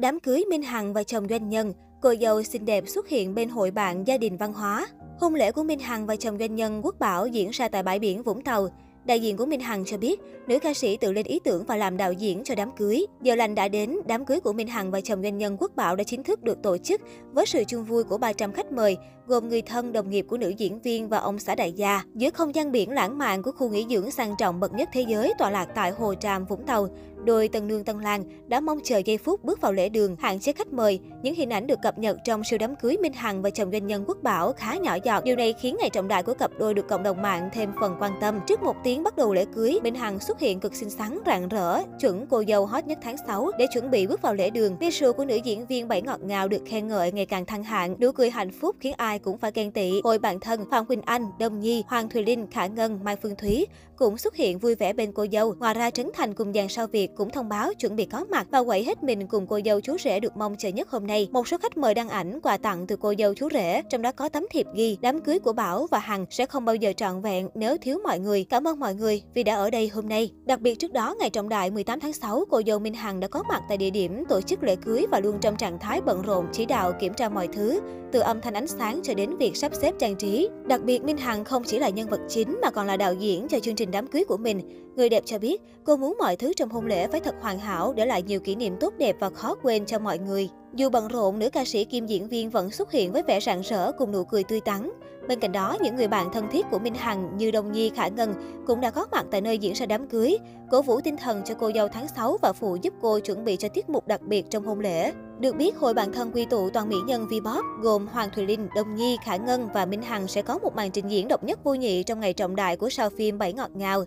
Đám cưới Minh Hằng và chồng doanh nhân, cô dâu xinh đẹp xuất hiện bên hội bạn gia đình văn hóa. Hôn lễ của Minh Hằng và chồng doanh nhân Quốc Bảo diễn ra tại bãi biển Vũng Tàu. Đại diện của Minh Hằng cho biết, nữ ca sĩ tự lên ý tưởng và làm đạo diễn cho đám cưới. Giờ lành đã đến, đám cưới của Minh Hằng và chồng doanh nhân Quốc Bảo đã chính thức được tổ chức với sự chung vui của 300 khách mời, gồm người thân, đồng nghiệp của nữ diễn viên và ông xã đại gia. Giữa không gian biển lãng mạn của khu nghỉ dưỡng sang trọng bậc nhất thế giới tọa lạc tại Hồ Tràm, Vũng Tàu, đôi Tân Nương Tân Lan đã mong chờ giây phút bước vào lễ đường, hạn chế khách mời. Những hình ảnh được cập nhật trong siêu đám cưới Minh Hằng và chồng doanh nhân Quốc Bảo khá nhỏ giọt. Điều này khiến ngày trọng đại của cặp đôi được cộng đồng mạng thêm phần quan tâm. Trước một tiếng bắt đầu lễ cưới, Minh Hằng xuất hiện cực xinh xắn, rạng rỡ, chuẩn cô dâu hot nhất tháng 6 để chuẩn bị bước vào lễ đường. Visual của nữ diễn viên bảy ngọt ngào được khen ngợi ngày càng thăng hạng, nụ cười hạnh phúc khiến ai cũng phải ghen tị. Hội bạn thân Phạm Quỳnh Anh, Đông Nhi, Hoàng Thùy Linh, Khả Ngân, Mai Phương Thúy cũng xuất hiện vui vẻ bên cô dâu. Ngoài ra Trấn Thành cùng dàn sao Việt cũng thông báo chuẩn bị có mặt và quậy hết mình cùng cô dâu chú rể được mong chờ nhất hôm nay. Một số khách mời đăng ảnh quà tặng từ cô dâu chú rể, trong đó có tấm thiệp ghi đám cưới của Bảo và Hằng sẽ không bao giờ trọn vẹn nếu thiếu mọi người. Cảm ơn mọi người vì đã ở đây hôm nay. Đặc biệt trước đó ngày trọng đại 18 tháng 6, cô dâu Minh Hằng đã có mặt tại địa điểm tổ chức lễ cưới và luôn trong trạng thái bận rộn chỉ đạo kiểm tra mọi thứ, từ âm thanh ánh sáng cho đến việc sắp xếp trang trí. Đặc biệt Minh Hằng không chỉ là nhân vật chính mà còn là đạo diễn cho chương trình đám cưới của mình. Người đẹp cho biết, cô muốn mọi thứ trong hôn lễ phải thật hoàn hảo để lại nhiều kỷ niệm tốt đẹp và khó quên cho mọi người. Dù bận rộn, nữ ca sĩ kim diễn viên vẫn xuất hiện với vẻ rạng rỡ cùng nụ cười tươi tắn. Bên cạnh đó, những người bạn thân thiết của Minh Hằng như Đông Nhi, Khả Ngân cũng đã có mặt tại nơi diễn ra đám cưới, cổ vũ tinh thần cho cô dâu tháng 6 và phụ giúp cô chuẩn bị cho tiết mục đặc biệt trong hôn lễ. Được biết, hội bạn thân quy tụ toàn mỹ nhân V-pop gồm Hoàng Thùy Linh, Đông Nhi, Khả Ngân và Minh Hằng sẽ có một màn trình diễn độc nhất vô nhị trong ngày trọng đại của sao phim Bảy Ngọt Ngào.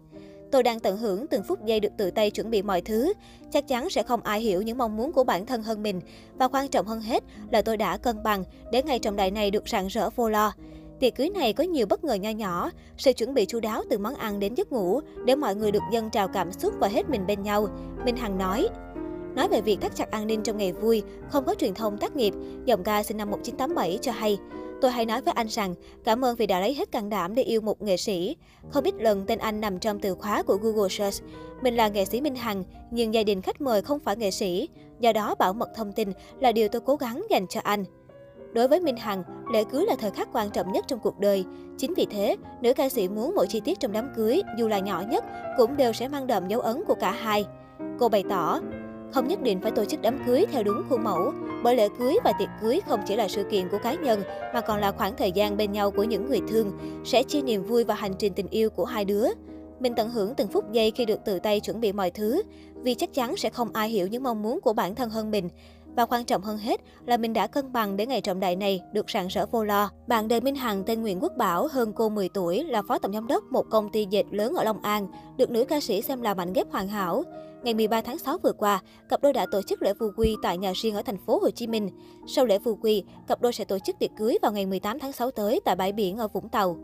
Tôi đang tận hưởng từng phút giây được tự tay chuẩn bị mọi thứ. Chắc chắn sẽ không ai hiểu những mong muốn của bản thân hơn mình. Và quan trọng hơn hết là tôi đã cân bằng để ngày trọng đại này được rạng rỡ vô lo. Tiệc cưới này có nhiều bất ngờ nho nhỏ, sự chuẩn bị chu đáo từ món ăn đến giấc ngủ để mọi người được dâng trào cảm xúc và hết mình bên nhau. Minh Hằng nói. Nói về việc thắt chặt an ninh trong ngày vui, không có truyền thông tác nghiệp, giọng ca sinh năm 1987 cho hay. Tôi hay nói với anh rằng, cảm ơn vì đã lấy hết can đảm để yêu một nghệ sĩ. Không biết lần tên anh nằm trong từ khóa của Google Search. Mình là nghệ sĩ Minh Hằng, nhưng gia đình khách mời không phải nghệ sĩ. Do đó bảo mật thông tin là điều tôi cố gắng dành cho anh. Đối với Minh Hằng, lễ cưới là thời khắc quan trọng nhất trong cuộc đời. Chính vì thế, nữ ca sĩ muốn mỗi chi tiết trong đám cưới, dù là nhỏ nhất, cũng đều sẽ mang đậm dấu ấn của cả hai. Cô bày tỏ, không nhất định phải tổ chức đám cưới theo đúng khuôn mẫu, bởi lễ cưới và tiệc cưới không chỉ là sự kiện của cá nhân mà còn là khoảng thời gian bên nhau của những người thương, sẽ chia niềm vui và hành trình tình yêu của hai đứa. Mình tận hưởng từng phút giây khi được tự tay chuẩn bị mọi thứ, vì chắc chắn sẽ không ai hiểu những mong muốn của bản thân hơn mình. Và quan trọng hơn hết là mình đã cân bằng để ngày trọng đại này được rạng rỡ vô lo. Bạn đời Minh Hằng tên Nguyễn Quốc Bảo, hơn cô 10 tuổi, là phó tổng giám đốc một công ty dệt lớn ở Long An, được nữ ca sĩ xem là mảnh ghép hoàn hảo. Ngày 13 tháng 6 vừa qua, cặp đôi đã tổ chức lễ vu quy tại nhà riêng ở thành phố Hồ Chí Minh. Sau lễ vu quy, cặp đôi sẽ tổ chức tiệc cưới vào ngày 18 tháng 6 tới tại bãi biển ở Vũng Tàu.